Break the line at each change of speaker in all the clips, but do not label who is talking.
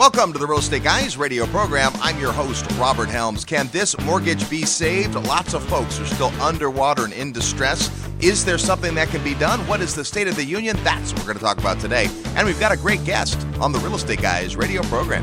Welcome to the Real Estate Guys radio program. I'm your host, Robert Helms. Can this mortgage be saved? Lots of folks are still underwater and in distress. Is there something that can be done? What is the state of the union? That's what we're going to talk about today. And we've got a great guest on the Real Estate Guys radio program.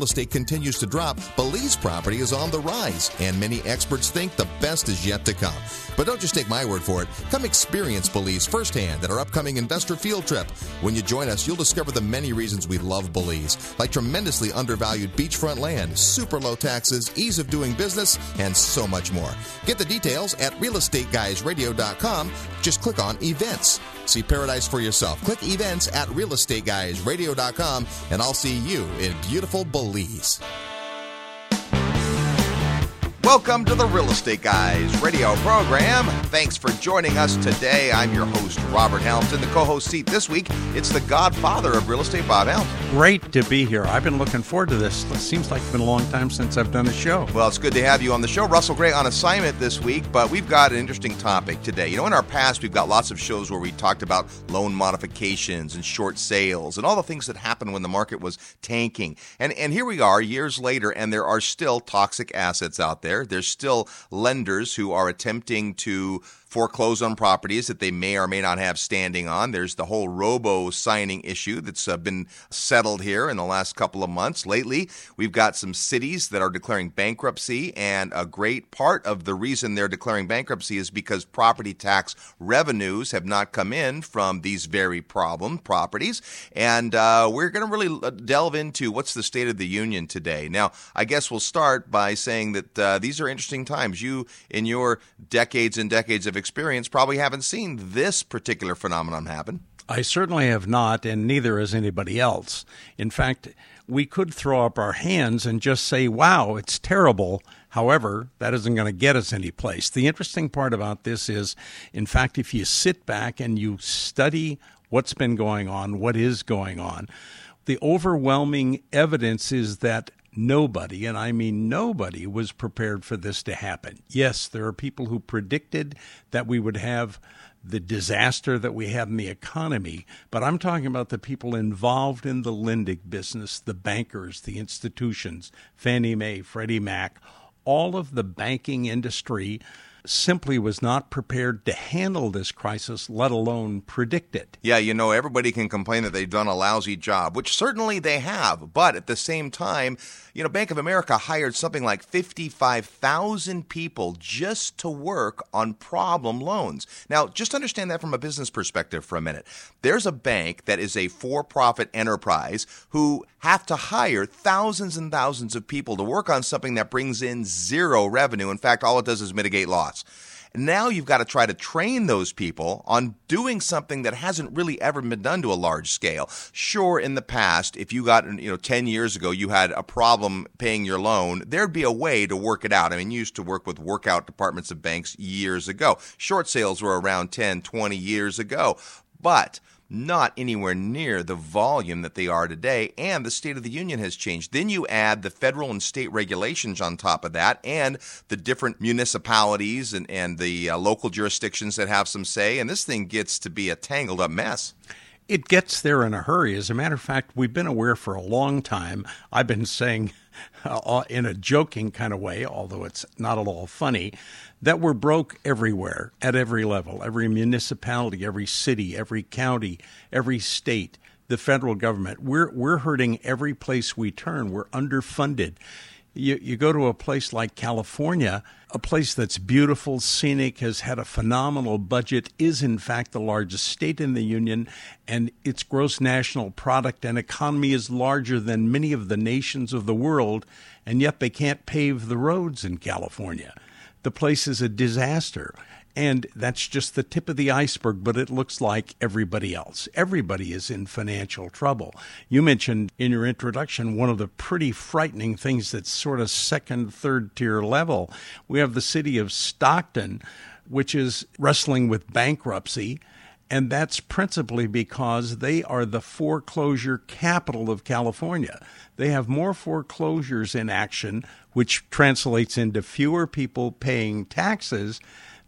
real estate continues to drop, Belize property is on the rise, and many experts think the best is yet to come. But don't just take my word for it. Come experience Belize firsthand at our upcoming investor field trip. When you join us, you'll discover the many reasons we love Belize, like tremendously undervalued beachfront land, super low taxes, ease of doing business, and so much more. Get the details at realestateguysradio.com. Just click on events. See paradise for yourself. Click events at realestateguysradio.com, and I'll see you in beautiful Belize. Welcome to the Real Estate Guys radio program. Thanks for joining us today. I'm your host, Robert Helms. In the co host seat this week, it's the godfather of real estate, Bob Helms.
Great to be here. I've been looking forward to this. It seems like it's been a long time since I've done a show.
Well, it's good to have you on the show. Russell Gray on assignment this week, but we've got an interesting topic today. You know, in our past, we've got lots of shows where we talked about loan modifications and short sales and all the things that happened when the market was tanking. And, and here we are years later, and there are still toxic assets out there there. There's still lenders who are attempting to foreclose on properties that they may or may not have standing on. There's the whole robo signing issue that's uh, been settled here in the last couple of months. Lately, we've got some cities that are declaring bankruptcy, and a great part of the reason they're declaring bankruptcy is because property tax revenues have not come in from these very problem properties. And uh, we're going to really uh, delve into what's the state of the union today. Now, I guess we'll start by saying that uh, these are interesting times. You, in your decades and decades of experience probably haven't seen this particular phenomenon happen.
I certainly have not, and neither has anybody else. In fact, we could throw up our hands and just say, wow, it's terrible. However, that isn't going to get us any place. The interesting part about this is, in fact, if you sit back and you study what's been going on, what is going on, the overwhelming evidence is that nobody, and I mean nobody, was prepared for this to happen. Yes, there are people who predicted that we would have the disaster that we have in the economy, but I'm talking about the people involved in the lending business, the bankers, the institutions, Fannie Mae, Freddie Mac, all of the banking industry simply was not prepared to handle this crisis, let alone predict it.
Yeah, you know, everybody can complain that they've done a lousy job, which certainly they have. But at the same time, you know, Bank of America hired something like 55,000 people just to work on problem loans. Now, just understand that from a business perspective for a minute. There's a bank that is a for profit enterprise who have to hire thousands and thousands of people to work on something that brings in zero revenue. In fact, all it does is mitigate loss. Now you've got to try to train those people on doing something that hasn't really ever been done to a large scale. Sure, in the past, if you got, you know, 10 years ago, you had a problem paying your loan, there'd be a way to work it out. I mean, you used to work with workout departments of banks years ago. Short sales were around 10, 20 years ago. But not anywhere near the volume that they are today, and the State of the Union has changed. Then you add the federal and state regulations on top of that, and the different municipalities and, and the uh, local jurisdictions that have some say, and this thing gets to be a tangled up mess.
It gets there in a hurry. As a matter of fact, we've been aware for a long time. I've been saying uh, in a joking kind of way, although it's not at all funny, that we're broke everywhere at every level, every municipality, every city, every county, every state, the federal government. We're we're hurting every place we turn. We're underfunded. You you go to a place like California, a place that's beautiful, scenic, has had a phenomenal budget, is in fact the largest state in the union, and its gross national product and economy is larger than many of the nations of the world, and yet they can't pave the roads in California the place is a disaster. And that's just the tip of the iceberg, but it looks like everybody else. Everybody is in financial trouble. You mentioned in your introduction one of the pretty frightening things that's sort of second, third tier level. We have the city of Stockton, which is wrestling with bankruptcy. And that's principally because they are the foreclosure capital of California. They have more foreclosures in action, which translates into fewer people paying taxes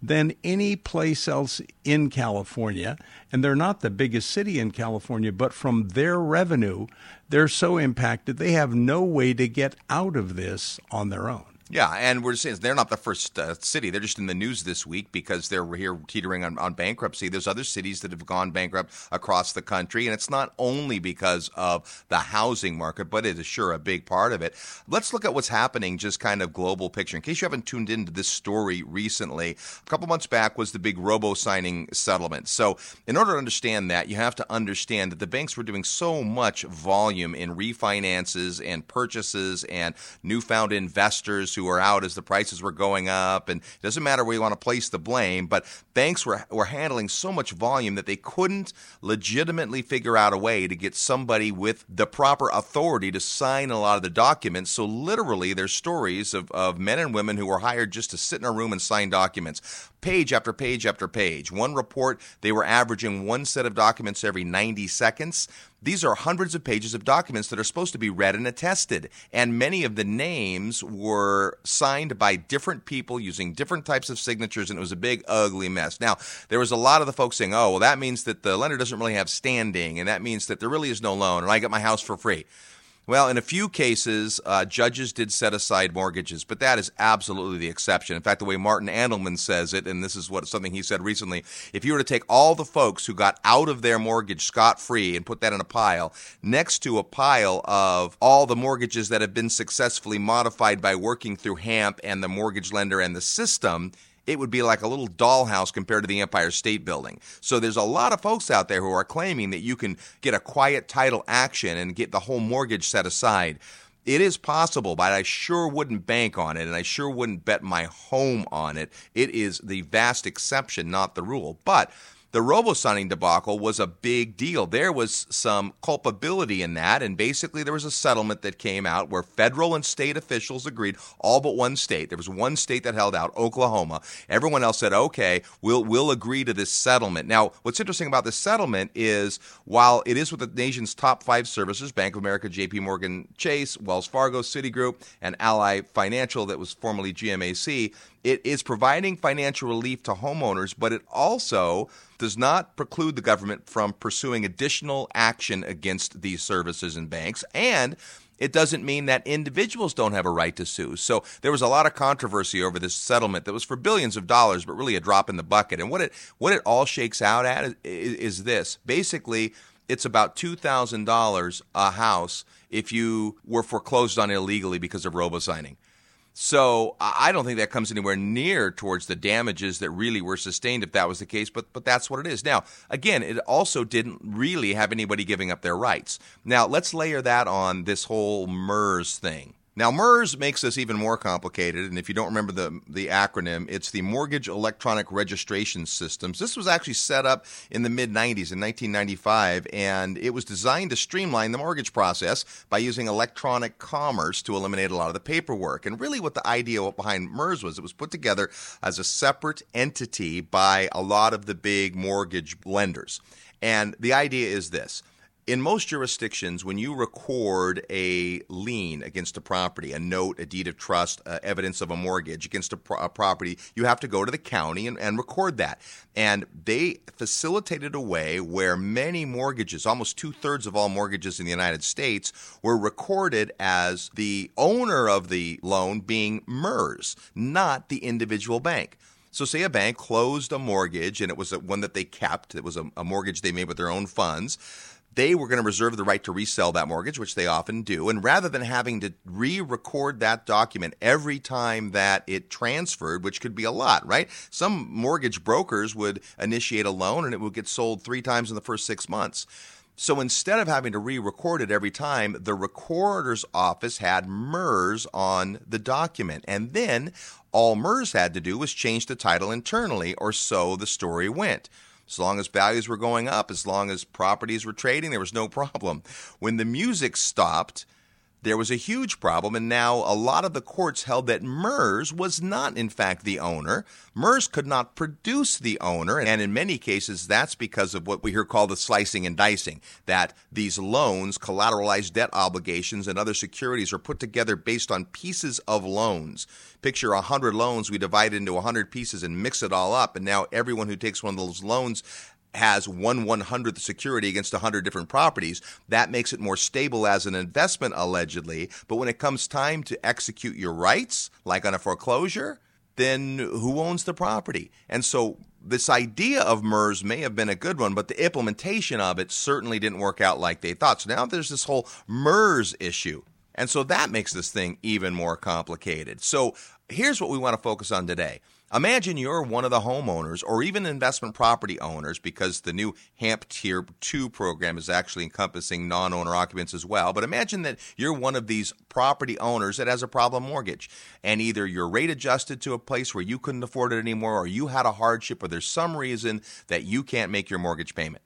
than any place else in California. And they're not the biggest city in California, but from their revenue, they're so impacted they have no way to get out of this on their own.
Yeah, and we're saying they're not the first uh, city. They're just in the news this week because they're here teetering on, on, bankruptcy. There's other cities that have gone bankrupt across the country, and it's not only because of the housing market, but it is sure a big part of it. Let's look at what's happening, just kind of global picture. In case you haven't tuned into this story recently, a couple months back was the big robo signing settlement. So, in order to understand that, you have to understand that the banks were doing so much volume in refinances and purchases and newfound investors who who were out as the prices were going up. And it doesn't matter where you want to place the blame, but banks were, were handling so much volume that they couldn't legitimately figure out a way to get somebody with the proper authority to sign a lot of the documents. So, literally, there's stories of, of men and women who were hired just to sit in a room and sign documents page after page after page. One report, they were averaging one set of documents every 90 seconds. These are hundreds of pages of documents that are supposed to be read and attested. And many of the names were signed by different people using different types of signatures, and it was a big, ugly mess. Now, there was a lot of the folks saying, oh, well, that means that the lender doesn't really have standing, and that means that there really is no loan, and I get my house for free. Well, in a few cases, uh, judges did set aside mortgages, but that is absolutely the exception. In fact, the way Martin Andelman says it, and this is what something he said recently, if you were to take all the folks who got out of their mortgage scot free and put that in a pile next to a pile of all the mortgages that have been successfully modified by working through HAMP and the mortgage lender and the system, it would be like a little dollhouse compared to the Empire State Building. So there's a lot of folks out there who are claiming that you can get a quiet title action and get the whole mortgage set aside. It is possible, but I sure wouldn't bank on it, and I sure wouldn't bet my home on it. It is the vast exception, not the rule. But the robo signing debacle was a big deal. There was some culpability in that, and basically there was a settlement that came out where federal and state officials agreed, all but one state. There was one state that held out, Oklahoma. Everyone else said, "Okay, we'll we'll agree to this settlement." Now, what's interesting about this settlement is while it is with the nation's top five servicers, Bank of America, J.P. Morgan Chase, Wells Fargo, Citigroup, and Ally Financial, that was formerly GMAC, it is providing financial relief to homeowners, but it also does not preclude the government from pursuing additional action against these servicers and banks. And it doesn't mean that individuals don't have a right to sue. So there was a lot of controversy over this settlement that was for billions of dollars, but really a drop in the bucket. And what it what it all shakes out at is, is this: basically, it's about two thousand dollars a house if you were foreclosed on illegally because of robo signing. So I don't think that comes anywhere near towards the damages that really were sustained if that was the case, but but that's what it is. Now, again, it also didn't really have anybody giving up their rights. Now, let's layer that on this whole MERS thing. Now, MERS makes this even more complicated, and if you don't remember the, the acronym, it's the Mortgage Electronic Registration Systems. This was actually set up in the mid 90s, in 1995, and it was designed to streamline the mortgage process by using electronic commerce to eliminate a lot of the paperwork. And really, what the idea behind MERS was, it was put together as a separate entity by a lot of the big mortgage lenders. And the idea is this in most jurisdictions, when you record a lien against a property, a note, a deed of trust, uh, evidence of a mortgage against a, pro- a, property, you have to go to the county and, and record that. And they facilitated a way where many mortgages, almost two thirds of all mortgages in the United States, were recorded as the owner of the loan being MERS, not the individual bank. So, say a bank closed a mortgage and it was one that they kept, it was a, a mortgage they made with their own funds they were going to reserve the right to resell that mortgage, which they often do. And rather than having to re record that document every time that it transferred, which could be a lot, right? Some mortgage brokers would initiate a loan and it would get sold three times in the first six months. So instead of having to re record it every time, the recorder's office had MERS on the document. And then all MERS had to do was change the title internally, or so the story went. As long as values were going up, as long as properties were trading, there was no problem. When the music stopped, there was a huge problem, and now a lot of the courts held that MERS was not, in fact, the owner. MERS could not produce the owner, and in many cases, that's because of what we hear called the slicing and dicing that these loans, collateralized debt obligations, and other securities are put together based on pieces of loans. Picture 100 loans, we divide it into 100 pieces and mix it all up, and now everyone who takes one of those loans has one one hundredth security against a hundred different properties. That makes it more stable as an investment, allegedly. But when it comes time to execute your rights, like on a foreclosure, then who owns the property? And so this idea of MERS may have been a good one, but the implementation of it certainly didn't work out like they thought. So now there's this whole MERS issue. And so that makes this thing even more complicated. So here's what we want to focus on today. Imagine you're one of the homeowners or even investment property owners because the new HAMP Tier 2 program is actually encompassing non owner occupants as well. But imagine that you're one of these property owners that has a problem mortgage and either your rate adjusted to a place where you couldn't afford it anymore or you had a hardship or there's some reason that you can't make your mortgage payment.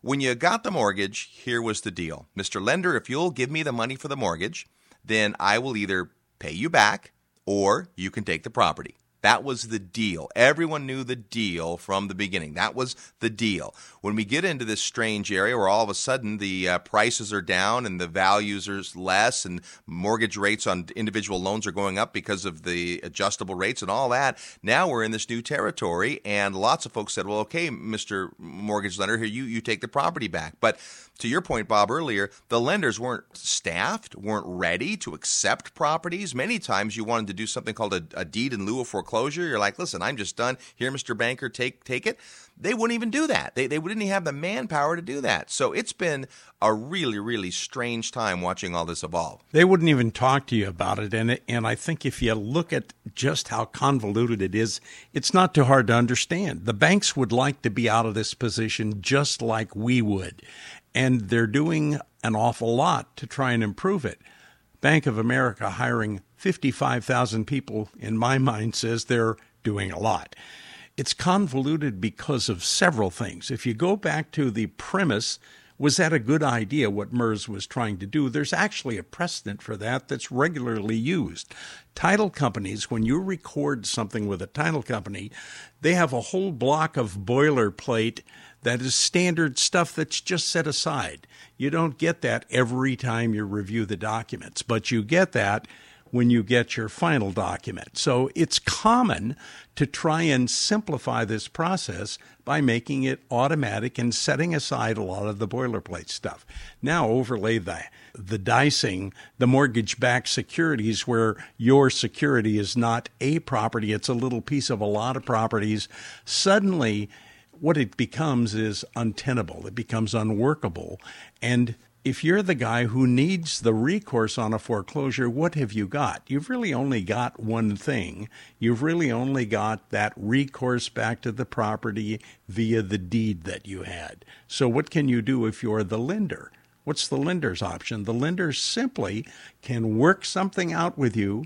When you got the mortgage, here was the deal Mr. Lender, if you'll give me the money for the mortgage, then I will either pay you back or you can take the property. That was the deal. Everyone knew the deal from the beginning. That was the deal. When we get into this strange area where all of a sudden the uh, prices are down and the values are less and mortgage rates on individual loans are going up because of the adjustable rates and all that, now we're in this new territory. And lots of folks said, well, okay, Mr. Mortgage Lender, here, you, you take the property back. But to your point, Bob, earlier, the lenders weren't staffed, weren't ready to accept properties. Many times you wanted to do something called a, a deed in lieu of foreclosure. You're like, listen, I'm just done. Here, Mr. Banker, take take it. They wouldn't even do that. They, they wouldn't even have the manpower to do that. So it's been a really, really strange time watching all this evolve.
They wouldn't even talk to you about it. And, and I think if you look at just how convoluted it is, it's not too hard to understand. The banks would like to be out of this position just like we would and they're doing an awful lot to try and improve it. Bank of America hiring 55,000 people, in my mind, says they're doing a lot. It's convoluted because of several things. If you go back to the premise, was that a good idea what MERS was trying to do? There's actually a precedent for that that's regularly used. Title companies, when you record something with a title company, they have a whole block of boilerplate that is standard stuff that's just set aside. You don't get that every time you review the documents, but you get that when you get your final document. So it's common to try and simplify this process by making it automatic and setting aside a lot of the boilerplate stuff. Now overlay the the dicing, the mortgage backed securities where your security is not a property, it's a little piece of a lot of properties. Suddenly what it becomes is untenable. It becomes unworkable. And if you're the guy who needs the recourse on a foreclosure, what have you got? You've really only got one thing. You've really only got that recourse back to the property via the deed that you had. So, what can you do if you're the lender? What's the lender's option? The lender simply can work something out with you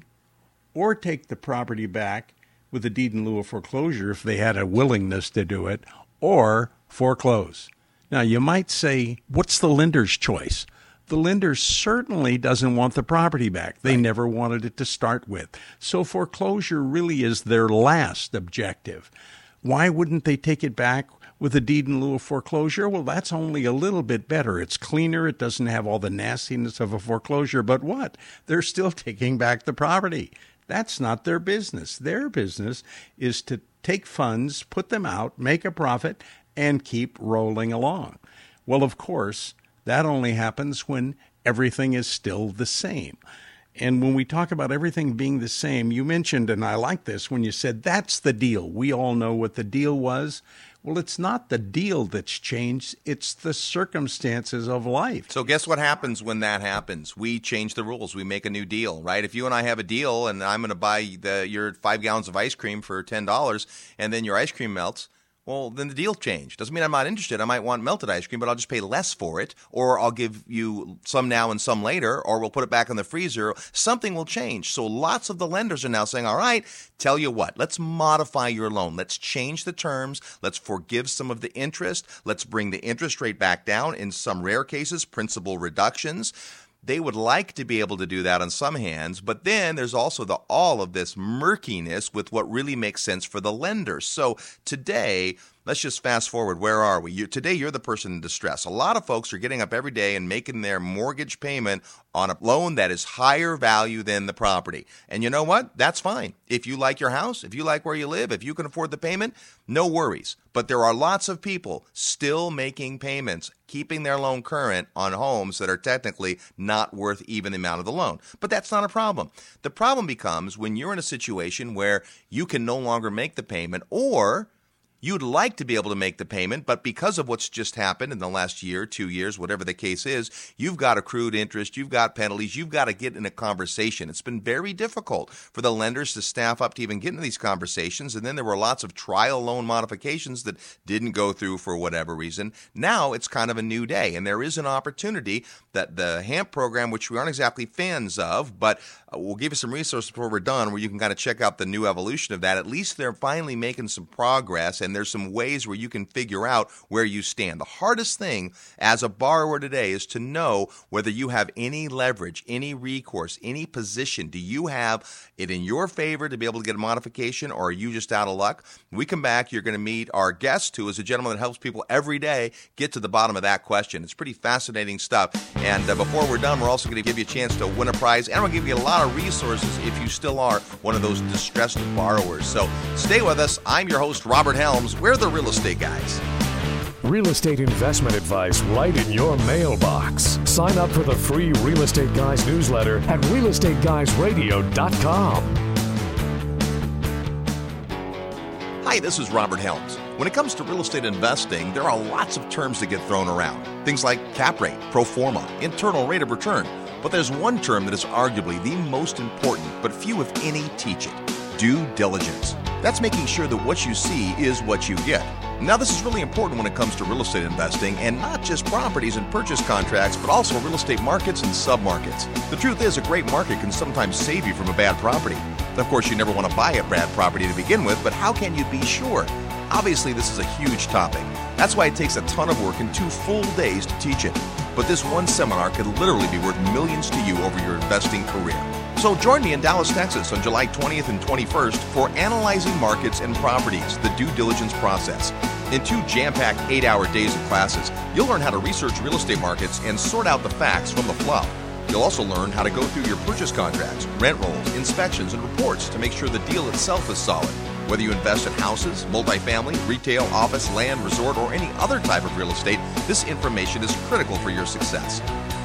or take the property back with a deed in lieu of foreclosure if they had a willingness to do it, or foreclose. Now, you might say, what's the lender's choice? The lender certainly doesn't want the property back. They right. never wanted it to start with. So foreclosure really is their last objective. Why wouldn't they take it back with a deed in lieu of foreclosure? Well, that's only a little bit better. It's cleaner. It doesn't have all the nastiness of a foreclosure. But what? They're still taking back the property. That's not their business. Their business is to take funds, put them out, make a profit, and keep rolling along. Well, of course, that only happens when everything is still the same. And when we talk about everything being the same, you mentioned, and I like this, when you said that's the deal. We all know what the deal was. Well, it's not the deal that's changed, it's the circumstances of life.
So, guess what happens when that happens? We change the rules. We make a new deal, right? If you and I have a deal and I'm going to buy the, your five gallons of ice cream for $10 and then your ice cream melts, Well, then the deal changed. Doesn't mean I'm not interested. I might want melted ice cream, but I'll just pay less for it, or I'll give you some now and some later, or we'll put it back in the freezer. Something will change. So lots of the lenders are now saying, all right, tell you what, let's modify your loan. Let's change the terms. Let's forgive some of the interest. Let's bring the interest rate back down. In some rare cases, principal reductions they would like to be able to do that on some hands, but then there's also the all of this murkiness with what really makes sense for the lender. So today, let's just fast forward. Where are we? You, today, you're the person in distress. A lot of folks are getting up every day and making their mortgage payment on a loan that is higher value than the property. And you know what? That's fine. If you like your house, if you like where you live, if you can afford the payment, no worries. But there are lots of people still making payments, keeping their loan current on homes that are technically not worth even the amount of the loan. But that's not a problem. The problem becomes when you're in a situation where you can no longer make the payment or You'd like to be able to make the payment, but because of what's just happened in the last year, two years, whatever the case is, you've got accrued interest, you've got penalties, you've got to get in a conversation. It's been very difficult for the lenders to staff up to even get into these conversations. And then there were lots of trial loan modifications that didn't go through for whatever reason. Now it's kind of a new day, and there is an opportunity that the HAMP program, which we aren't exactly fans of, but uh, we'll give you some resources before we're done where you can kind of check out the new evolution of that. At least they're finally making some progress and there's some ways where you can figure out where you stand. The hardest thing as a borrower today is to know whether you have any leverage, any recourse, any position. Do you have it in your favor to be able to get a modification or are you just out of luck? When we come back, you're going to meet our guest who is a gentleman that helps people every day get to the bottom of that question. It's pretty fascinating stuff. And uh, before we're done, we're also going to give you a chance to win a prize and we'll give you a lot of resources if you still are one of those distressed borrowers. So stay with us. I'm your host, Robert Helm. We're the real estate guys.
Real estate investment advice right in your mailbox. Sign up for the free Real Estate Guys newsletter at realestateguysradio.com.
Hi, this is Robert Helms. When it comes to real estate investing, there are lots of terms that get thrown around. Things like cap rate, pro forma, internal rate of return. But there's one term that is arguably the most important, but few, if any, teach it due diligence. That's making sure that what you see is what you get. Now, this is really important when it comes to real estate investing, and not just properties and purchase contracts, but also real estate markets and submarkets. The truth is, a great market can sometimes save you from a bad property. Of course, you never want to buy a bad property to begin with, but how can you be sure? Obviously, this is a huge topic. That's why it takes a ton of work and two full days to teach it. But this one seminar could literally be worth millions to you over your investing career. So join me in Dallas, Texas on July 20th and 21st for Analyzing Markets and Properties, the due diligence process. In two jam packed eight hour days of classes, you'll learn how to research real estate markets and sort out the facts from the fluff. You'll also learn how to go through your purchase contracts, rent rolls, inspections, and reports to make sure the deal itself is solid. Whether you invest in houses, multifamily, retail, office, land, resort, or any other type of real estate, this information is critical for your success.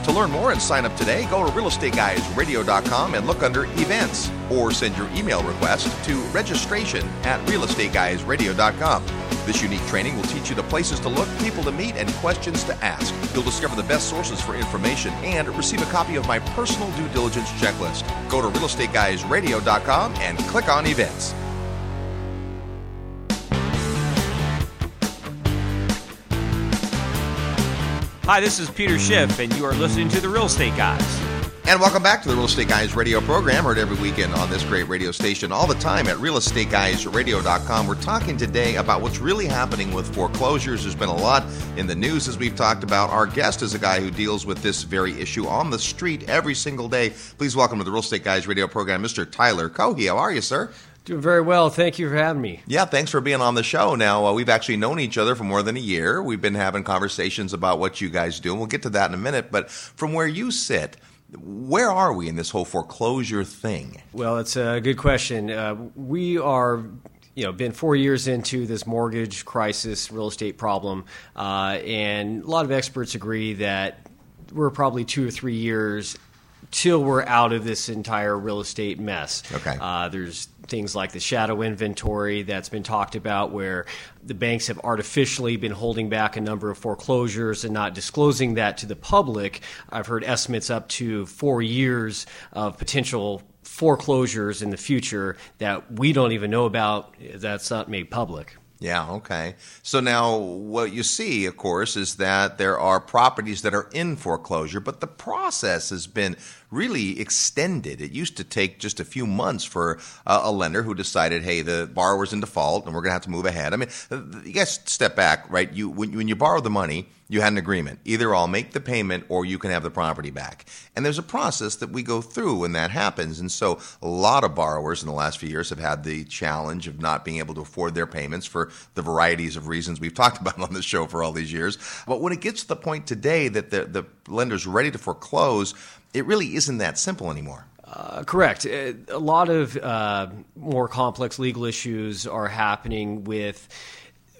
To learn more and sign up today, go to realestateguysradio.com and look under events or send your email request to registration at realestateguysradio.com. This unique training will teach you the places to look, people to meet, and questions to ask. You'll discover the best sources for information and receive a copy of my personal due diligence checklist. Go to realestateguysradio.com and click on events.
Hi, this is Peter Schiff, and you are listening to The Real Estate Guys.
And welcome back to the Real Estate Guys radio program, heard every weekend on this great radio station, all the time at realestateguysradio.com. We're talking today about what's really happening with foreclosures. There's been a lot in the news as we've talked about. Our guest is a guy who deals with this very issue on the street every single day. Please welcome to the Real Estate Guys radio program, Mr. Tyler Cohe. How are you, sir?
Doing very well. Thank you for having me.
Yeah, thanks for being on the show. Now, uh, we've actually known each other for more than a year. We've been having conversations about what you guys do, and we'll get to that in a minute. But from where you sit, where are we in this whole foreclosure thing?
Well, it's a good question. Uh, we are you know been four years into this mortgage crisis real estate problem uh, and a lot of experts agree that we're probably two or three years till we're out of this entire real estate mess
Okay.
uh, there's things like the shadow inventory that's been talked about, where the banks have artificially been holding back a number of foreclosures and not disclosing that to the public. I've heard estimates up to four years of potential foreclosures in the future that we don't even know about that's not made public.
Yeah, okay. So now what you see, of course, is that there are properties that are in foreclosure, but the process has been really extended. It used to take just a few months for a, lender who decided, hey, the borrower's in default and we're going to have to move ahead. I mean, you guys step back, right? You when, when you borrow the money, you had an agreement. Either I'll make the payment or you can have the property back. And there's a process that we go through when that happens. And so a lot of borrowers in the last few years have had the challenge of not being able to afford their payments for the varieties of reasons we've talked about on the show for all these years. But when it gets to the point today that the, the lender's ready to foreclose, it really isn't that simple anymore.
Uh, correct. Uh, a lot of uh, more complex legal issues are happening with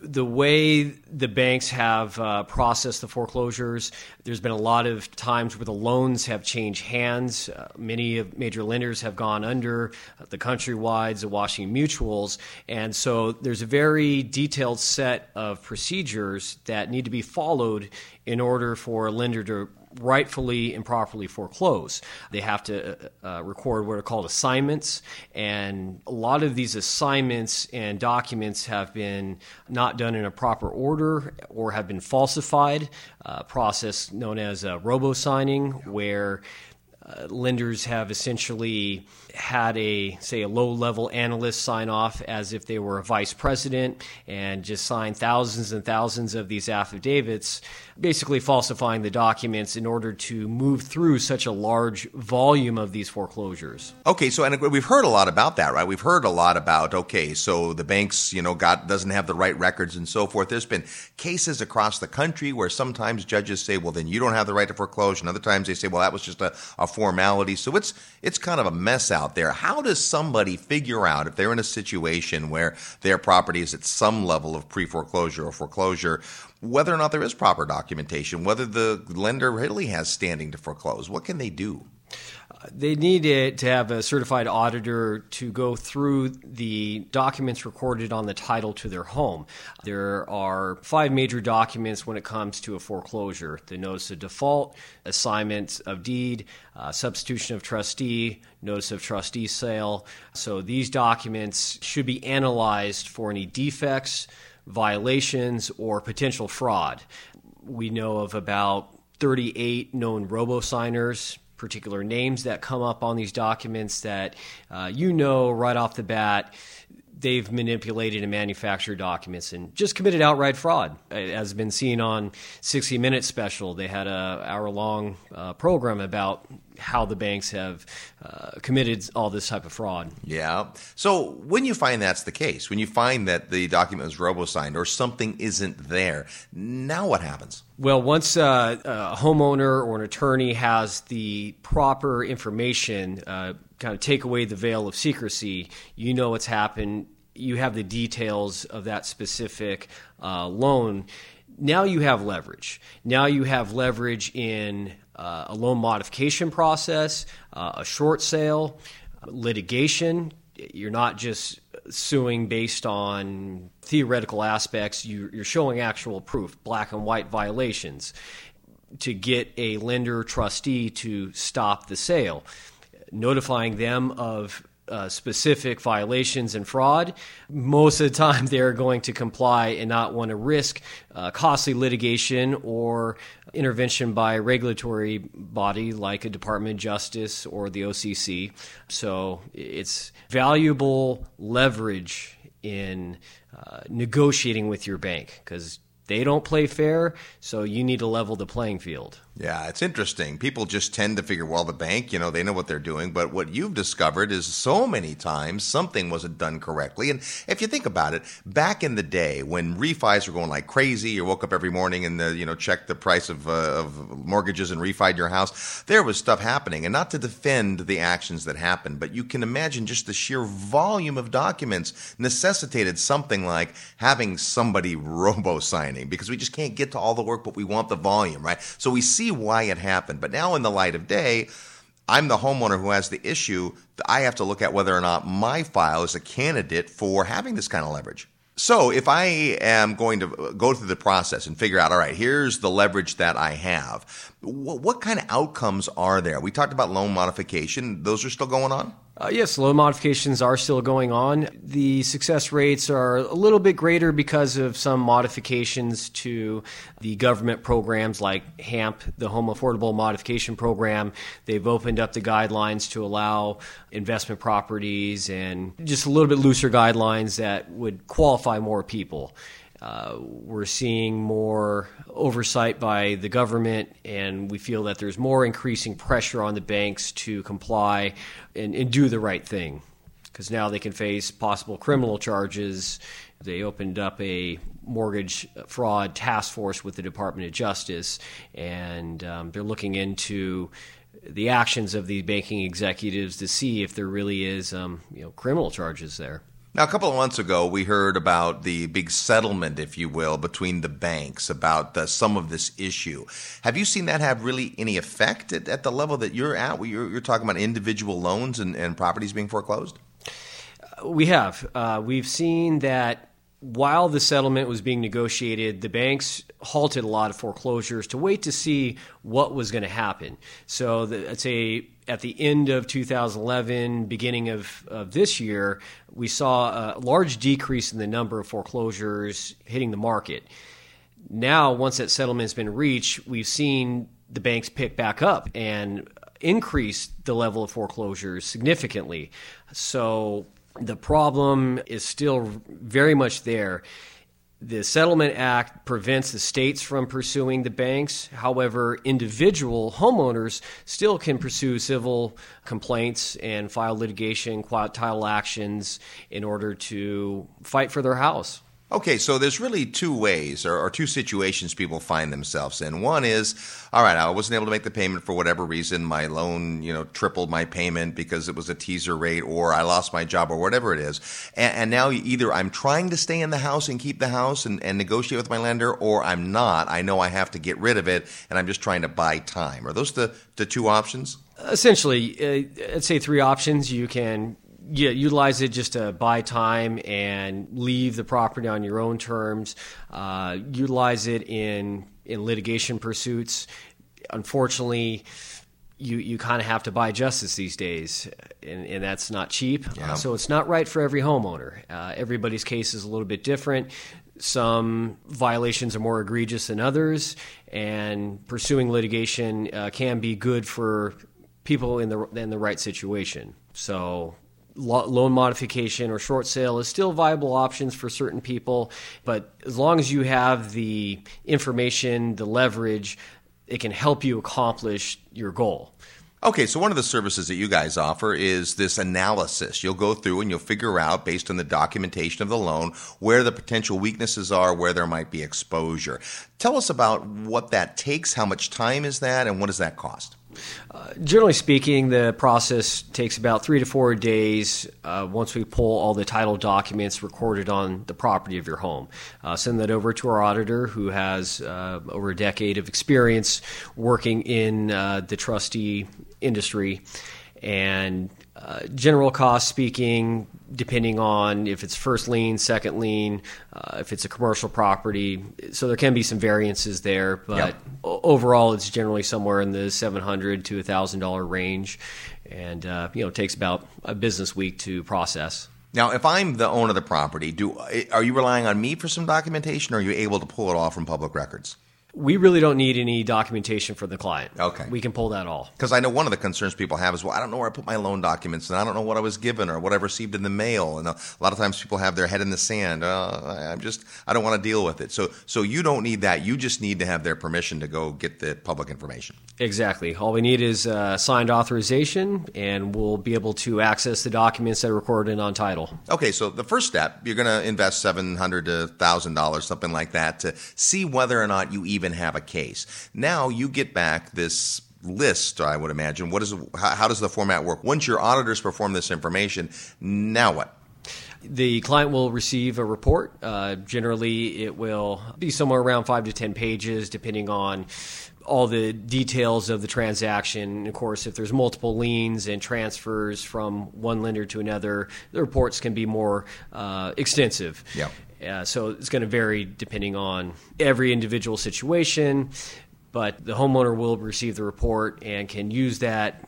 the way the banks have uh, processed the foreclosures, there's been a lot of times where the loans have changed hands. Uh, many of major lenders have gone under uh, the Countrywides, the Washington Mutuals, and so there's a very detailed set of procedures that need to be followed in order for a lender to rightfully and properly foreclose. They have to uh, uh, record what are called assignments, and a lot of these assignments and documents have been not done in a proper order or have been falsified. A process known as robo signing, where uh, lenders have essentially had a say a low level analyst sign off as if they were a vice president and just sign thousands and thousands of these affidavits basically falsifying the documents in order to move through such a large volume of these foreclosures.
Okay, so and we've heard a lot about that, right? We've heard a lot about okay, so the banks, you know, got doesn't have the right records and so forth. There's been cases across the country where sometimes judges say, "Well, then you don't have the right to foreclose," and other times they say, "Well, that was just a, a formality." So it's it's kind of a mess out there. How does somebody figure out if they're in a situation where their property is at some level of pre-foreclosure or foreclosure? whether or not there is proper documentation, whether the lender really has standing to foreclose. What can they do?
They need to have a certified auditor to go through the documents recorded on the title to their home. There are five major documents when it comes to a foreclosure the notice of default, assignment of deed, uh, substitution of trustee, notice of trustee sale. So these documents should be analyzed for any defects violations or potential fraud. We know of about 38 known robo signers, particular names that come up on these documents that uh, you know right off the bat they've manipulated and manufactured documents and just committed outright fraud. It has been seen on 60 Minutes special. They had a hour long uh, program about how the banks have uh, committed all this type of fraud.
Yeah. So when you find that's the case, when you find that the document is robo-signed or something isn't there, now what happens?
Well, once uh, a homeowner or an attorney has the proper information, uh, kind of take away the veil of secrecy, you know what's happened. You have the details of that specific uh, loan. Now you have leverage. Now you have leverage in uh, a loan modification process, uh, a short sale, litigation. You're not just suing based on theoretical aspects, you're showing actual proof, black and white violations to get a lender trustee to stop the sale notifying them of uh, specific violations and fraud, most of the time they're going to comply and not want to risk uh, costly litigation or intervention by a regulatory body like a Department of Justice or the OCC. So it's valuable leverage in uh, negotiating with your bank because they don't play fair, so you need to level the playing field.
Yeah, it's interesting. People just tend to figure, well, the bank, you know, they know what they're doing. But what you've discovered is so many times something wasn't done correctly. And if you think about it, back in the day when refis were going like crazy, you woke up every morning and, the, you know, checked the price of, uh, of mortgages and refied your house, there was stuff happening. And not to defend the actions that happened, but you can imagine just the sheer volume of documents necessitated something like having somebody robo signing because we just can't get to all the work, but we want the volume, right? So we see why it happened. But now, in the light of day, I'm the homeowner who has the issue. I have to look at whether or not my file is a candidate for having this kind of leverage. So if I am going to go through the process and figure out, all right, here's the leverage that I have, what, what kind of outcomes are there? We talked about loan modification; those are still going on.
Uh, yes, loan modifications are still going on. The success rates are a little bit greater because of some modifications to the government programs like HAMP, the Home Affordable Modification Program. They've opened up the guidelines to allow investment properties and just a little bit looser guidelines that would qualify more people. Uh, we're seeing more oversight by the government, and we feel that there's more increasing pressure on the banks to comply and, and do the right thing. Because now they can face possible criminal charges. They opened up a mortgage fraud task force with the Department of Justice, and um, they're looking into the actions of the banking executives to see if there really is um, you know, criminal charges there.
Now, a couple of months ago, we heard about the big settlement, if you will, between the banks about uh, some of this issue. Have you seen that have really any effect at, at the level that you're at? You're, you're talking about individual loans and, and properties being foreclosed?
We have. Uh, we've seen that while the settlement was being negotiated, the banks halted a lot of foreclosures to wait to see what was going to happen. So, the, I'd say at the end of 2011, beginning of, of this year, we saw a large decrease in the number of foreclosures hitting the market. Now, once that settlement has been reached, we've seen the banks pick back up and increase the level of foreclosures significantly. So, the problem is still very much there. The Settlement Act prevents the states from pursuing the banks. However, individual homeowners still can pursue civil complaints and file litigation, title actions in order to fight for their house.
Okay, so there's really two ways or, or, two situations people find themselves in. One is, all right, I wasn't able to make the payment for whatever reason. My loan, you know, tripled my payment because it was a teaser rate, or I lost my job, or whatever it is. And, and now either I'm trying to stay in the house and keep the house and, and negotiate with my lender, or I'm not. I know I have to get rid of it, and I'm just trying to buy time. Are those the, the two options?
Essentially, uh, I'd say three options. You can yeah, utilize it just to buy time and leave the property on your own terms. Uh, utilize it in in litigation pursuits. Unfortunately, you you kind of have to buy justice these days, and, and that's not cheap. Yeah. Uh, so it's not right for every homeowner. Uh, everybody's case is a little bit different. Some violations are more egregious than others, and pursuing litigation uh, can be good for people in the in the right situation. So loan modification or short sale is still viable options for certain people, but as long as you have the information, the leverage, it can help you accomplish your goal.
Okay, so one of the services that you guys offer is this analysis. You'll go through and you'll figure out, based on the documentation of the loan, where the potential weaknesses are, where there might be exposure. Tell us about what that takes, how much time is that, and what does that cost?
Uh, generally speaking, the process takes about three to four days uh, once we pull all the title documents recorded on the property of your home. Uh, send that over to our auditor, who has uh, over a decade of experience working in uh, the trustee industry. And uh, general cost speaking, depending on if it's first lien, second lien, uh, if it's a commercial property. So there can be some variances there, but yep. overall, it's generally somewhere in the seven hundred to thousand dollar range, and uh, you know it takes about a business week to process.
Now, if I'm the owner of the property, do are you relying on me for some documentation, or are you able to pull it off from public records?
We really don't need any documentation for the client.
Okay.
We can pull that all.
Because I know one of the concerns people have is, well, I don't know where I put my loan documents, and I don't know what I was given or what I received in the mail. And a lot of times people have their head in the sand. Uh, I'm just, I don't want to deal with it. So, so you don't need that. You just need to have their permission to go get the public information.
Exactly. All we need is uh, signed authorization, and we'll be able to access the documents that are recorded on title.
Okay. So the first step, you're going to invest seven hundred to thousand dollars, something like that, to see whether or not you even have a case. Now you get back this list, I would imagine. What is how, how does the format work? Once your auditors perform this information, now what?
The client will receive a report. Uh, generally, it will be somewhere around five to ten pages, depending on all the details of the transaction. And of course, if there's multiple liens and transfers from one lender to another, the reports can be more uh, extensive.
Yeah
Uh, so it's going to vary depending on every individual situation, but the homeowner will receive the report and can use that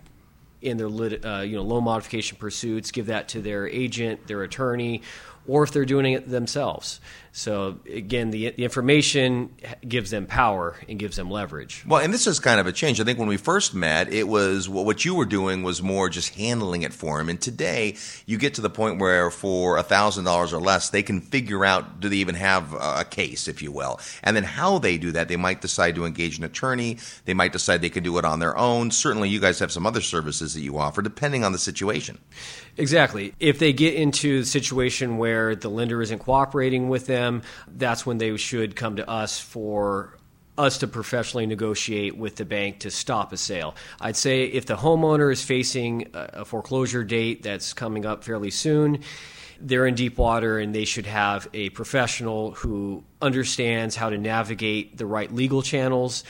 in their lit, uh, you know loan modification pursuits, give that to their agent, their attorney, or if they're doing it themselves. So again, the, the information gives them power and gives them leverage.
Well, and this is kind of a change. I think when we first met, it was what you were doing was more just handling it for them. And today, you get to the point where for thousand dollars or less, they can figure out do they even have a case, if you will, and then how they do that. They might decide to engage an attorney. They might decide they can do it on their own. Certainly, you guys have some other services that you offer, depending on the situation.
Exactly. If they get into a situation where the lender isn't cooperating with them, that's when they should come to us for us to professionally negotiate with the bank to stop a sale. I'd say if the homeowner is facing a foreclosure date that's coming up fairly soon, they're in deep water and they should have a professional who understands how to navigate the right legal channels.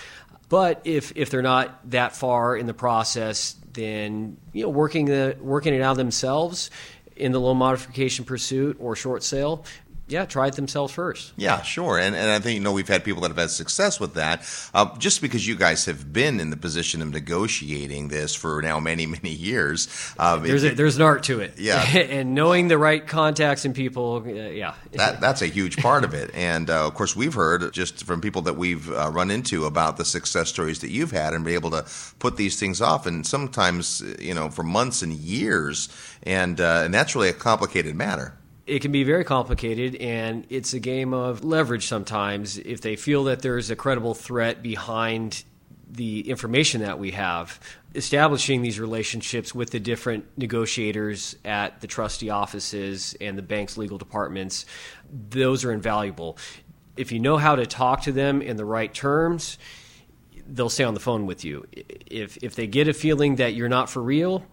But if, if they're not that far in the process, then you know working the working it out themselves in the loan modification pursuit or short sale yeah, try it themselves first.
Yeah, sure. And and I think you know we've had people that have had success with that. Uh, just because you guys have been in the position of negotiating this for now many many years,
uh, there's it, a, there's an art to it.
Yeah,
and knowing the right contacts and people. Uh, yeah,
that that's a huge part of it. And uh, of course, we've heard just from people that we've uh, run into about the success stories that you've had and be able to put these things off, and sometimes you know for months and years, and uh, and that's really a complicated matter
it can be very complicated and it's a game of leverage sometimes. If they feel that there's a credible threat behind the information that we have establishing these relationships with the different negotiators at the trustee offices and the bank's legal departments those are invaluable. If you know how to talk to them in the right terms they'll stay on the phone with you. If if they get a feeling that you're not for real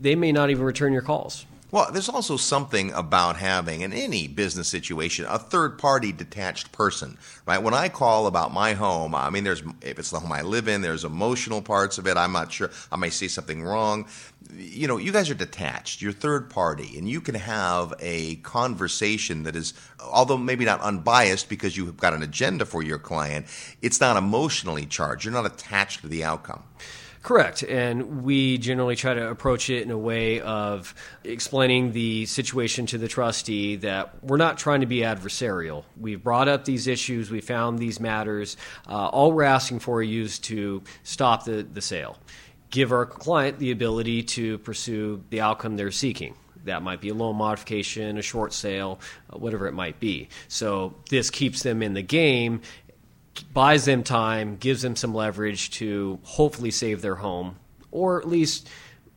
they may not even return your calls
well, there's also something about having, in any business situation, a third party detached person, right? When I call about my home, I mean, there's, if it's the home I live in, there's emotional parts of it. I'm not sure. I may say something wrong. You know, you guys are detached. You're third party, and you can have a conversation that is, although maybe not unbiased because you've got an agenda for your client, it's not emotionally charged. You're not attached to the outcome.
Correct. And we generally try to approach it in a way of explaining the situation to the trustee that we're not trying to be adversarial. We've brought up these issues, we found these matters. Uh, all we're asking for is to stop the, the sale, give our client the ability to pursue the outcome they're seeking. That might be a loan modification, a short sale, uh, whatever it might be. So this keeps them in the game buys them time, gives them some leverage to hopefully save their home or at least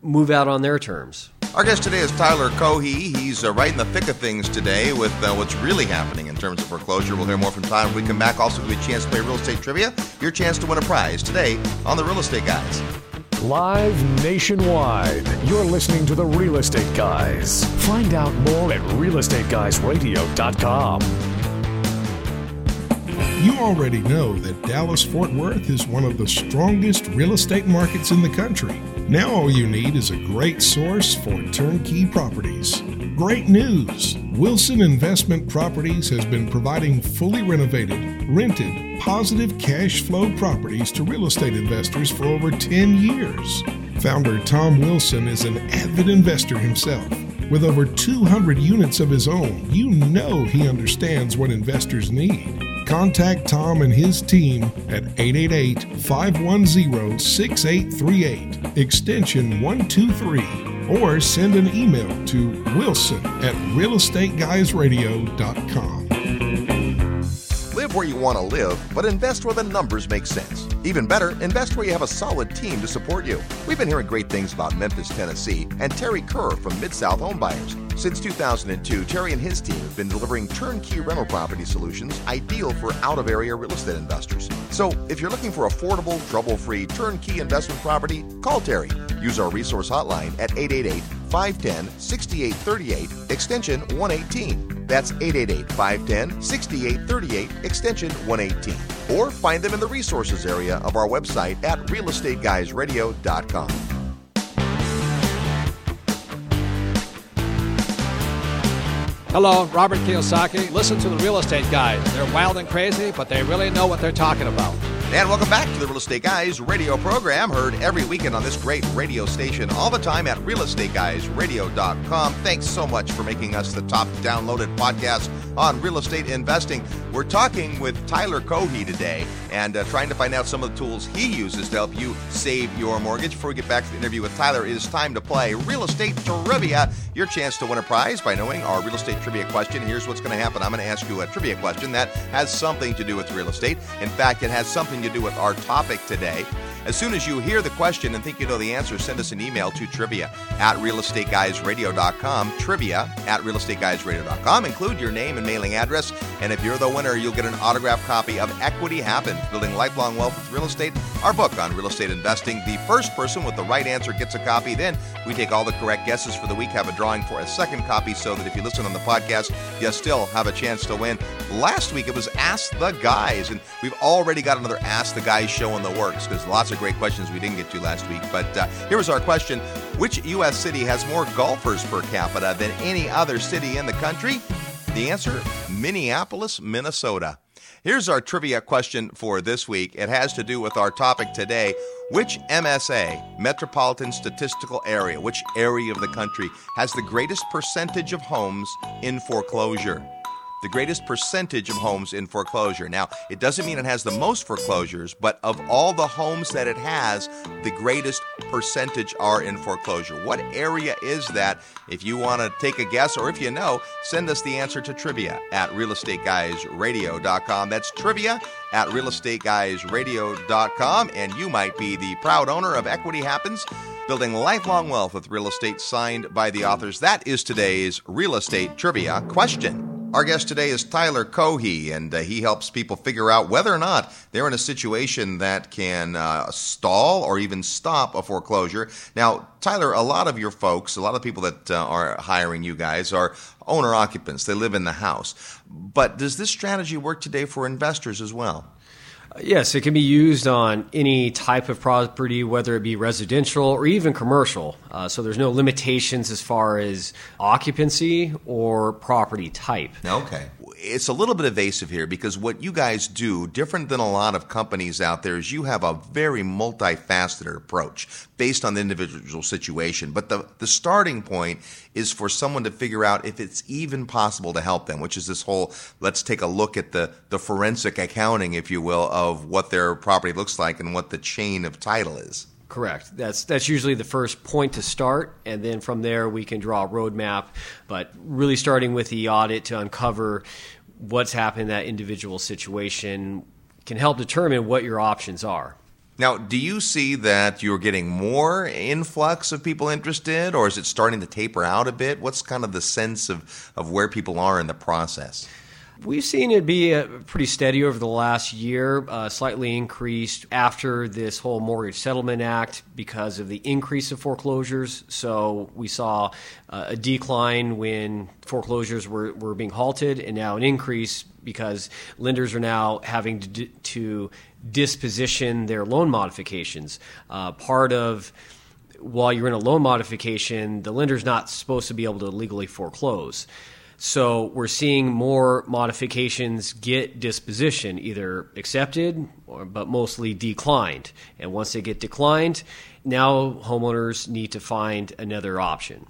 move out on their terms.
Our guest today is Tyler Cohey. He's uh, right in the thick of things today with uh, what's really happening in terms of foreclosure. We'll hear more from Tyler when we come back. Also, give you a chance to play real estate trivia. Your chance to win a prize today on the Real Estate Guys.
Live nationwide. You're listening to the Real Estate Guys. Find out more at realestateguysradio.com.
You already know that Dallas Fort Worth is one of the strongest real estate markets in the country. Now, all you need is a great source for turnkey properties. Great news! Wilson Investment Properties has been providing fully renovated, rented, positive cash flow properties to real estate investors for over 10 years. Founder Tom Wilson is an avid investor himself. With over 200 units of his own, you know he understands what investors need. Contact Tom and his team at 888 510 6838, extension 123, or send an email to wilson at realestateguysradio.com.
Live where you want to live, but invest where the numbers make sense. Even better, invest where you have a solid team to support you. We've been hearing great things about Memphis, Tennessee, and Terry Kerr from Mid South Home Buyers. Since 2002, Terry and his team have been delivering turnkey rental property solutions ideal for out of area real estate investors. So, if you're looking for affordable, trouble free turnkey investment property, call Terry. Use our resource hotline at 888 510 6838, extension 118. That's 888 510 6838, extension 118. Or find them in the resources area of our website at realestateguysradio.com.
Hello, Robert Kiyosaki. Listen to the real estate guys. They're wild and crazy, but they really know what they're talking about.
And welcome back to the Real Estate Guys radio program, heard every weekend on this great radio station, all the time at realestateguysradio.com. Thanks so much for making us the top downloaded podcast on real estate investing. We're talking with Tyler Cohe today and uh, trying to find out some of the tools he uses to help you save your mortgage. Before we get back to the interview with Tyler, it is time to play Real Estate Trivia. Your chance to win a prize by knowing our real estate trivia question. Here's what's going to happen I'm going to ask you a trivia question that has something to do with real estate. In fact, it has something to do with our topic today. As soon as you hear the question and think you know the answer, send us an email to trivia at realestateguysradio.com. Trivia at realestateguysradio.com. Include your name and mailing address. And if you're the winner, you'll get an autographed copy of Equity Happens Building Lifelong Wealth with Real Estate, our book on real estate investing. The first person with the right answer gets a copy. Then we take all the correct guesses for the week, have a drawing for a second copy so that if you listen on the podcast, you still have a chance to win. Last week it was Ask the Guys, and we've already got another Ask the Guys show in the works because lots of great questions we didn't get to last week. But uh, here was our question Which U.S. city has more golfers per capita than any other city in the country? The answer Minneapolis, Minnesota. Here's our trivia question for this week. It has to do with our topic today. Which MSA, Metropolitan Statistical Area, which area of the country has the greatest percentage of homes in foreclosure? The greatest percentage of homes in foreclosure. Now, it doesn't mean it has the most foreclosures, but of all the homes that it has, the greatest percentage are in foreclosure. What area is that? If you want to take a guess or if you know, send us the answer to trivia at realestateguysradio.com. That's trivia at realestateguysradio.com, and you might be the proud owner of Equity Happens. Building lifelong wealth with real estate signed by the authors. That is today's real estate trivia question. Our guest today is Tyler Cohe, and uh, he helps people figure out whether or not they're in a situation that can uh, stall or even stop a foreclosure. Now, Tyler, a lot of your folks, a lot of people that uh, are hiring you guys are owner occupants. They live in the house. But does this strategy work today for investors as well?
Yes, it can be used on any type of property, whether it be residential or even commercial. Uh, so there's no limitations as far as occupancy or property type.
Okay it's a little bit evasive here because what you guys do, different than a lot of companies out there, is you have a very multifaceted approach based on the individual situation. But the, the starting point is for someone to figure out if it's even possible to help them, which is this whole let's take a look at the, the forensic accounting, if you will, of what their property looks like and what the chain of title is.
Correct. That's that's usually the first point to start, and then from there we can draw a roadmap. But really, starting with the audit to uncover what's happened in that individual situation can help determine what your options are.
Now, do you see that you're getting more influx of people interested, or is it starting to taper out a bit? What's kind of the sense of, of where people are in the process?
We've seen it be uh, pretty steady over the last year, uh, slightly increased after this whole Mortgage Settlement Act because of the increase of foreclosures. So we saw uh, a decline when foreclosures were, were being halted, and now an increase because lenders are now having to, to disposition their loan modifications. Uh, part of while you're in a loan modification, the lender's not supposed to be able to legally foreclose. So we're seeing more modifications get disposition, either accepted or, but mostly declined. And once they get declined, now homeowners need to find another option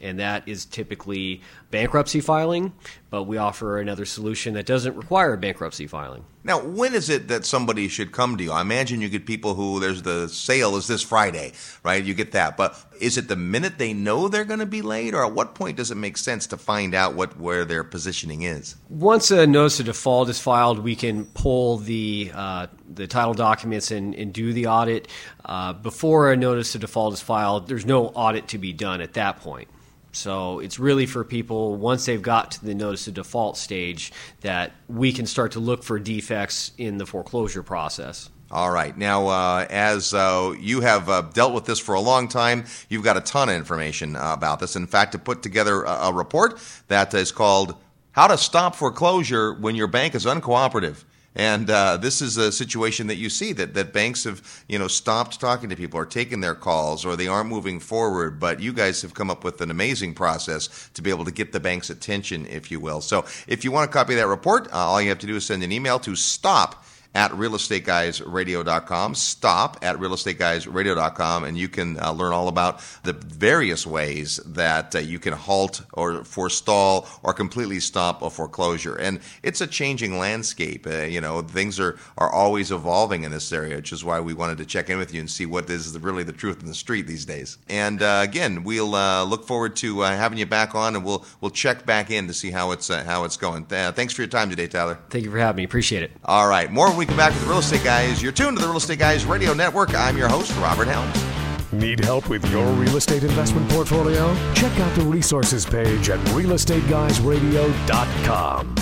and that is typically bankruptcy filing, but we offer another solution that doesn't require bankruptcy filing.
Now, when is it that somebody should come to you? I imagine you get people who there's the sale is this Friday, right? You get that. But is it the minute they know they're going to be late or at what point does it make sense to find out what where their positioning is?
Once a notice of default is filed, we can pull the uh, the title documents and, and do the audit. Uh, before a notice of default is filed, there's no audit to be done at that point. So it's really for people once they've got to the notice of default stage that we can start to look for defects in the foreclosure process.
All right. Now, uh, as uh, you have uh, dealt with this for a long time, you've got a ton of information uh, about this. In fact, to put together a, a report that is called How to Stop Foreclosure When Your Bank is Uncooperative And uh, this is a situation that you see that, that banks have, you know, stopped talking to people or taken their calls or they aren't moving forward. But you guys have come up with an amazing process to be able to get the bank's attention, if you will. So if you want a copy that report, uh, all you have to do is send an email to stop at realestateguysradio.com. Stop at realestateguysradio.com, and you can uh, learn all about the various ways that uh, you can halt or forestall or completely stop a foreclosure. And it's a changing landscape. Uh, you know, things are, are always evolving in this area, which is why we wanted to check in with you and see what is the, really the truth in the street these days. And uh, again, we'll uh, look forward to uh, having you back on, and we'll we'll check back in to see how it's how it's going. thanks for your time today, Tyler.
Thank you for having me. Appreciate it.
All right, more we come back with the Real Estate Guys. You're tuned to the Real Estate Guys Radio Network. I'm your host, Robert Helms.
Need help with your real estate investment portfolio? Check out the resources page at realestateguysradio.com.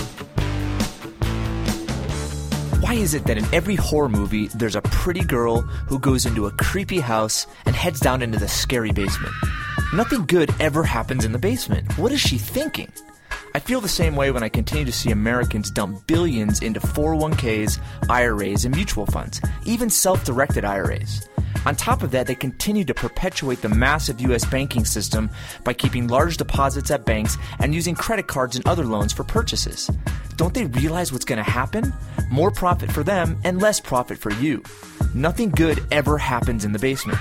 Why is it that in every horror movie there's a pretty girl who goes into a creepy house and heads down into the scary basement? Nothing good ever happens in the basement. What is she thinking? I feel the same way when I continue to see Americans dump billions into 401ks, IRAs, and mutual funds, even self directed IRAs. On top of that, they continue to perpetuate the massive U.S. banking system by keeping large deposits at banks and using credit cards and other loans for purchases. Don't they realize what's going to happen? More profit for them and less profit for you. Nothing good ever happens in the basement.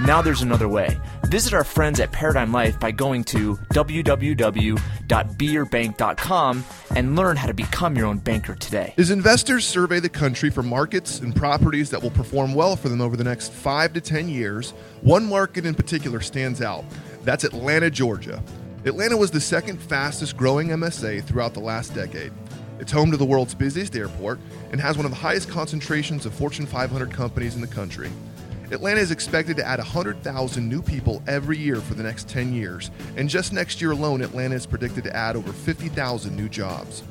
Now there's another way. Visit our friends at Paradigm Life by going to www.beyourbank.com and learn how to become your own banker today.
As investors survey the country for markets and properties that will perform well for them over the next five to 10 years, one market in particular stands out. That's Atlanta, Georgia. Atlanta was the second fastest growing MSA throughout the last decade. It's home to the world's busiest airport and has one of the highest concentrations of Fortune 500 companies in the country. Atlanta is expected to add 100,000 new people every year for the next 10 years, and just next year alone, Atlanta is predicted to add over 50,000 new jobs.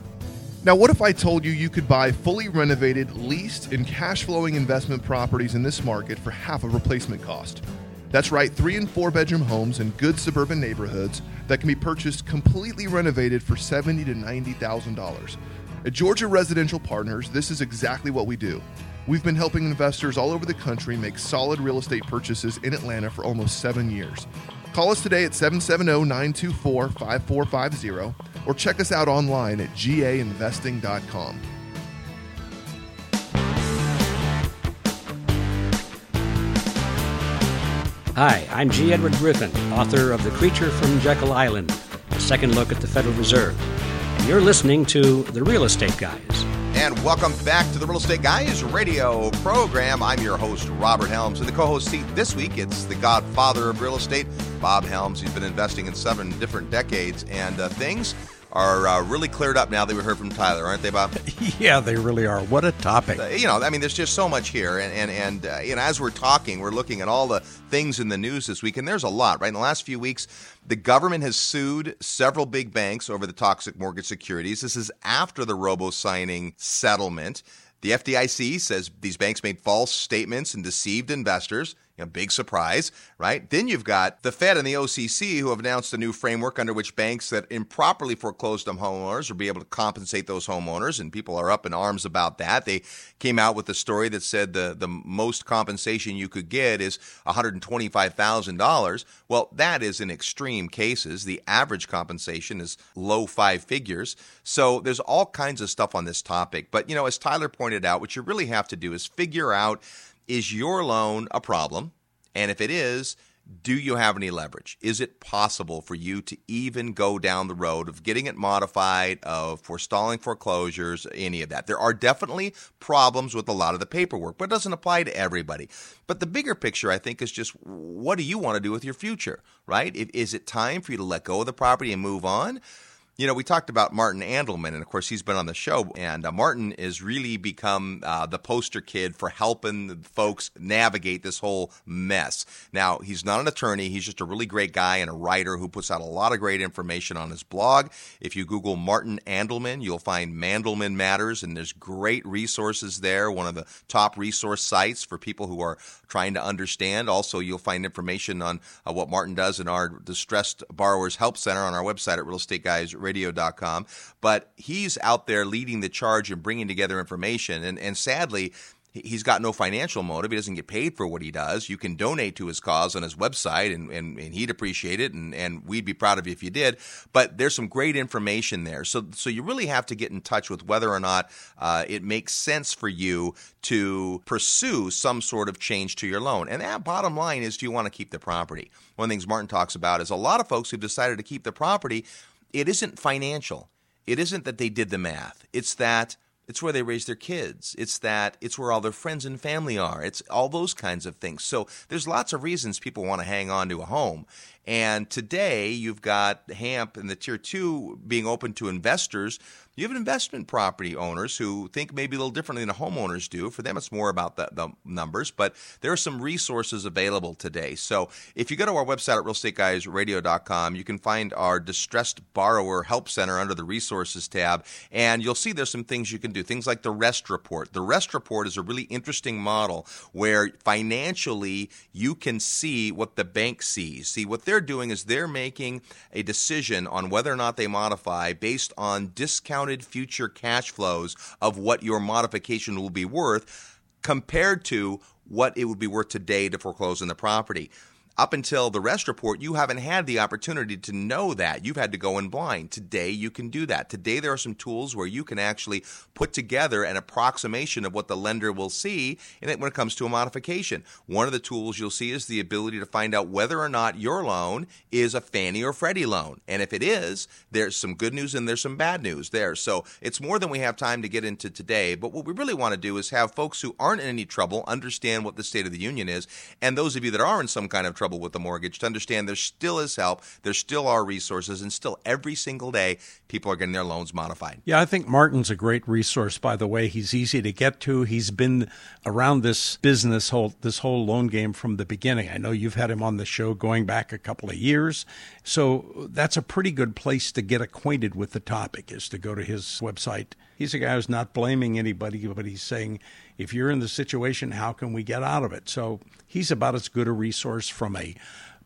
Now, what if I told you you could buy fully renovated, leased, and cash flowing investment properties in this market for half of replacement cost? That's right, three and four bedroom homes in good suburban neighborhoods that can be purchased completely renovated for $70 to $90,000. At Georgia Residential Partners, this is exactly what we do. We've been helping investors all over the country make solid real estate purchases in Atlanta for almost seven years. Call us today at 770 924 5450 or check us out online at gainvesting.com.
Hi, I'm G. Edward Griffin, author of The Creature from Jekyll Island, a second look at the Federal Reserve. And you're listening to The Real Estate Guys
and welcome back to the Real Estate Guys radio program. I'm your host, Robert Helms. In the co host seat this week, it's the godfather of real estate, Bob Helms. He's been investing in seven different decades, and uh, things are uh, really cleared up now that we heard from Tyler, aren't they, Bob?
yeah, they really are. What a topic!
Uh, you know, I mean, there's just so much here, and and and uh, you know, as we're talking, we're looking at all the things in the news this week, and there's a lot. Right in the last few weeks, the government has sued several big banks over the toxic mortgage securities. This is after the robo signing settlement. The FDIC says these banks made false statements and deceived investors. You know, big surprise, right? Then you've got the Fed and the OCC who have announced a new framework under which banks that improperly foreclosed on homeowners will be able to compensate those homeowners, and people are up in arms about that. They came out with a story that said the the most compensation you could get is one hundred twenty five thousand dollars. Well, that is in extreme cases. The average compensation is low five figures. So there's all kinds of stuff on this topic. But you know, as Tyler pointed out, what you really have to do is figure out is your loan a problem? And if it is, do you have any leverage? Is it possible for you to even go down the road of getting it modified, of forestalling foreclosures, any of that? There are definitely problems with a lot of the paperwork, but it doesn't apply to everybody. But the bigger picture, I think, is just what do you want to do with your future, right? Is it time for you to let go of the property and move on? You know, we talked about Martin Andelman, and of course, he's been on the show. And uh, Martin has really become uh, the poster kid for helping folks navigate this whole mess. Now, he's not an attorney, he's just a really great guy and a writer who puts out a lot of great information on his blog. If you Google Martin Andelman, you'll find Mandelman Matters, and there's great resources there. One of the top resource sites for people who are trying to understand. Also, you'll find information on uh, what Martin does in our Distressed Borrowers Help Center on our website at Real Estate Guys radio.com. But he's out there leading the charge and bringing together information. And, and sadly, he's got no financial motive. He doesn't get paid for what he does. You can donate to his cause on his website, and, and, and, he'd appreciate it, and, and we'd be proud of you if you did. But there's some great information there. So, so you really have to get in touch with whether or not uh, it makes sense for you to pursue some sort of change to your loan. And that bottom line is do you want to keep the property? One of the things Martin talks about is a lot of folks who've decided to keep the property, it isn't financial. It isn't that they did the math. It's that it's where they raise their kids. It's that it's where all their friends and family are. It's all those kinds of things. So there's lots of reasons people want to hang on to a home. And today you've got HAMP and the Tier 2 being open to investors. You have investment property owners who think maybe a little differently than homeowners do. For them, it's more about the, the numbers, but there are some resources available today. So if you go to our website at realestateguysradio.com, you can find our distressed borrower help center under the resources tab, and you'll see there's some things you can do. Things like the REST report. The REST report is a really interesting model where financially you can see what the bank sees, see what they're they're doing is they're making a decision on whether or not they modify based on discounted future cash flows of what your modification will be worth compared to what it would be worth today to foreclose on the property up until the REST report, you haven't had the opportunity to know that. You've had to go in blind. Today, you can do that. Today, there are some tools where you can actually put together an approximation of what the lender will see when it comes to a modification. One of the tools you'll see is the ability to find out whether or not your loan is a Fannie or Freddie loan. And if it is, there's some good news and there's some bad news there. So it's more than we have time to get into today. But what we really want to do is have folks who aren't in any trouble understand what the State of the Union is. And those of you that are in some kind of trouble, trouble with the mortgage to understand there still is help, there still are resources, and still every single day people are getting their loans modified.
Yeah, I think Martin's a great resource. By the way, he's easy to get to. He's been around this business whole this whole loan game from the beginning. I know you've had him on the show going back a couple of years, so that's a pretty good place to get acquainted with the topic. Is to go to his website. He's a guy who's not blaming anybody, but he's saying if you're in the situation, how can we get out of it? So he's about as good a resource from a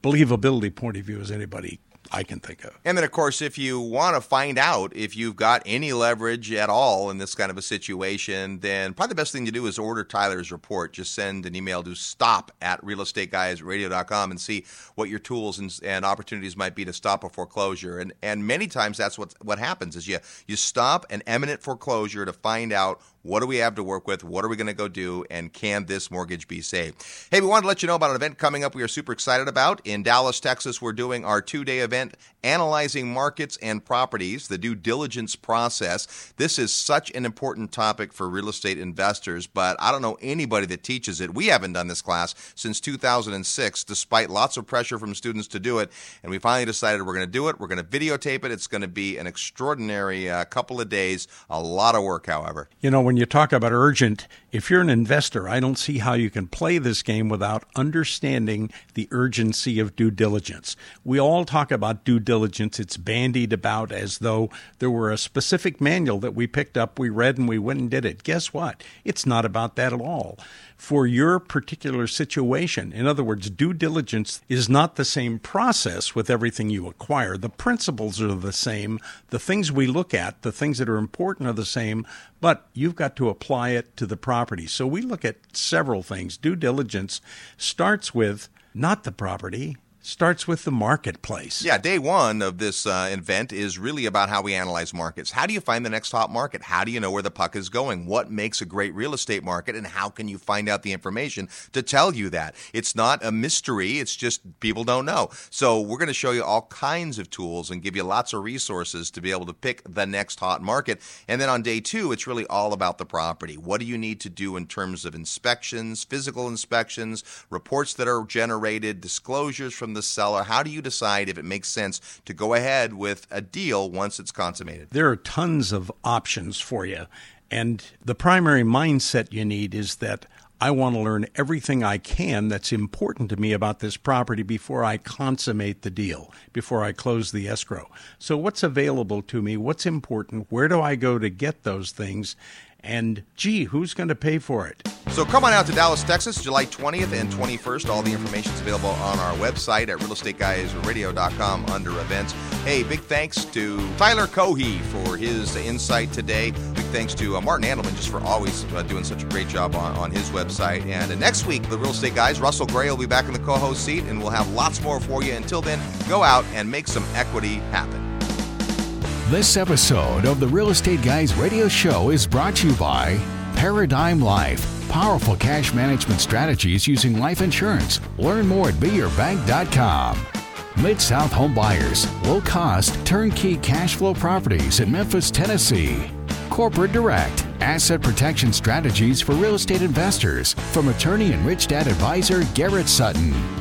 believability point of view as anybody I can think of.
And then, of course, if you want to find out if you've got any leverage at all in this kind of a situation, then probably the best thing to do is order Tyler's report. Just send an email to stop at realestateguysradio.com and see what your tools and, and opportunities might be to stop a foreclosure. And and many times that's what what happens is you you stop an imminent foreclosure to find out what do we have to work with? What are we going to go do? And can this mortgage be saved? Hey, we wanted to let you know about an event coming up we are super excited about. In Dallas, Texas, we're doing our two day event analyzing markets and properties, the due diligence process. This is such an important topic for real estate investors, but I don't know anybody that teaches it. We haven't done this class since 2006, despite lots of pressure from students to do it. And we finally decided we're going to do it. We're going to videotape it. It's going to be an extraordinary uh, couple of days, a lot of work, however.
You know, when you talk about urgent, if you're an investor, I don't see how you can play this game without understanding the urgency of due diligence. We all talk about due diligence. It's bandied about as though there were a specific manual that we picked up, we read, and we went and did it. Guess what? It's not about that at all for your particular situation. In other words, due diligence is not the same process with everything you acquire. The principles are the same. The things we look at, the things that are important are the same, but you've got to apply it to the property. So we look at several things. Due diligence starts with not the property, starts with the marketplace.
Yeah, day one of this uh, event is really about how we analyze markets. How do you find the next hot market? How do you know where the puck is going? What makes a great real estate market? And how can you find out the information to tell you that? It's not a mystery, it's just people don't know. So, we're going to show you all kinds of tools and give you lots of resources to be able to pick the next hot market. And then on day two, it's really all about the property. What do you need to do in terms of inspections, physical inspections, reports that are generated, disclosures from the seller? How do you decide if it makes sense to go ahead with a deal once it's consummated?
There are tons of options for you. And the primary mindset you need is that I want to learn everything I can that's important to me about this property before I consummate the deal, before I close the escrow. So, what's available to me? What's important? Where do I go to get those things? And gee, who's going to pay for it?
So come on out to Dallas, Texas, July 20th and 21st. All the information is available on our website at realestateguysradio.com under events. Hey, big thanks to Tyler Cohey for his insight today. Big thanks to uh, Martin Andelman just for always uh, doing such a great job on, on his website. And uh, next week, the Real Estate Guys, Russell Gray will be back in the co host seat, and we'll have lots more for you. Until then, go out and make some equity happen.
This episode of the Real Estate Guys radio show is brought to you by Paradigm Life. Powerful cash management strategies using life insurance. Learn more at beyourbank.com. Mid South Home Buyers. Low cost, turnkey cash flow properties in Memphis, Tennessee. Corporate Direct. Asset protection strategies for real estate investors. From attorney and rich dad advisor Garrett Sutton.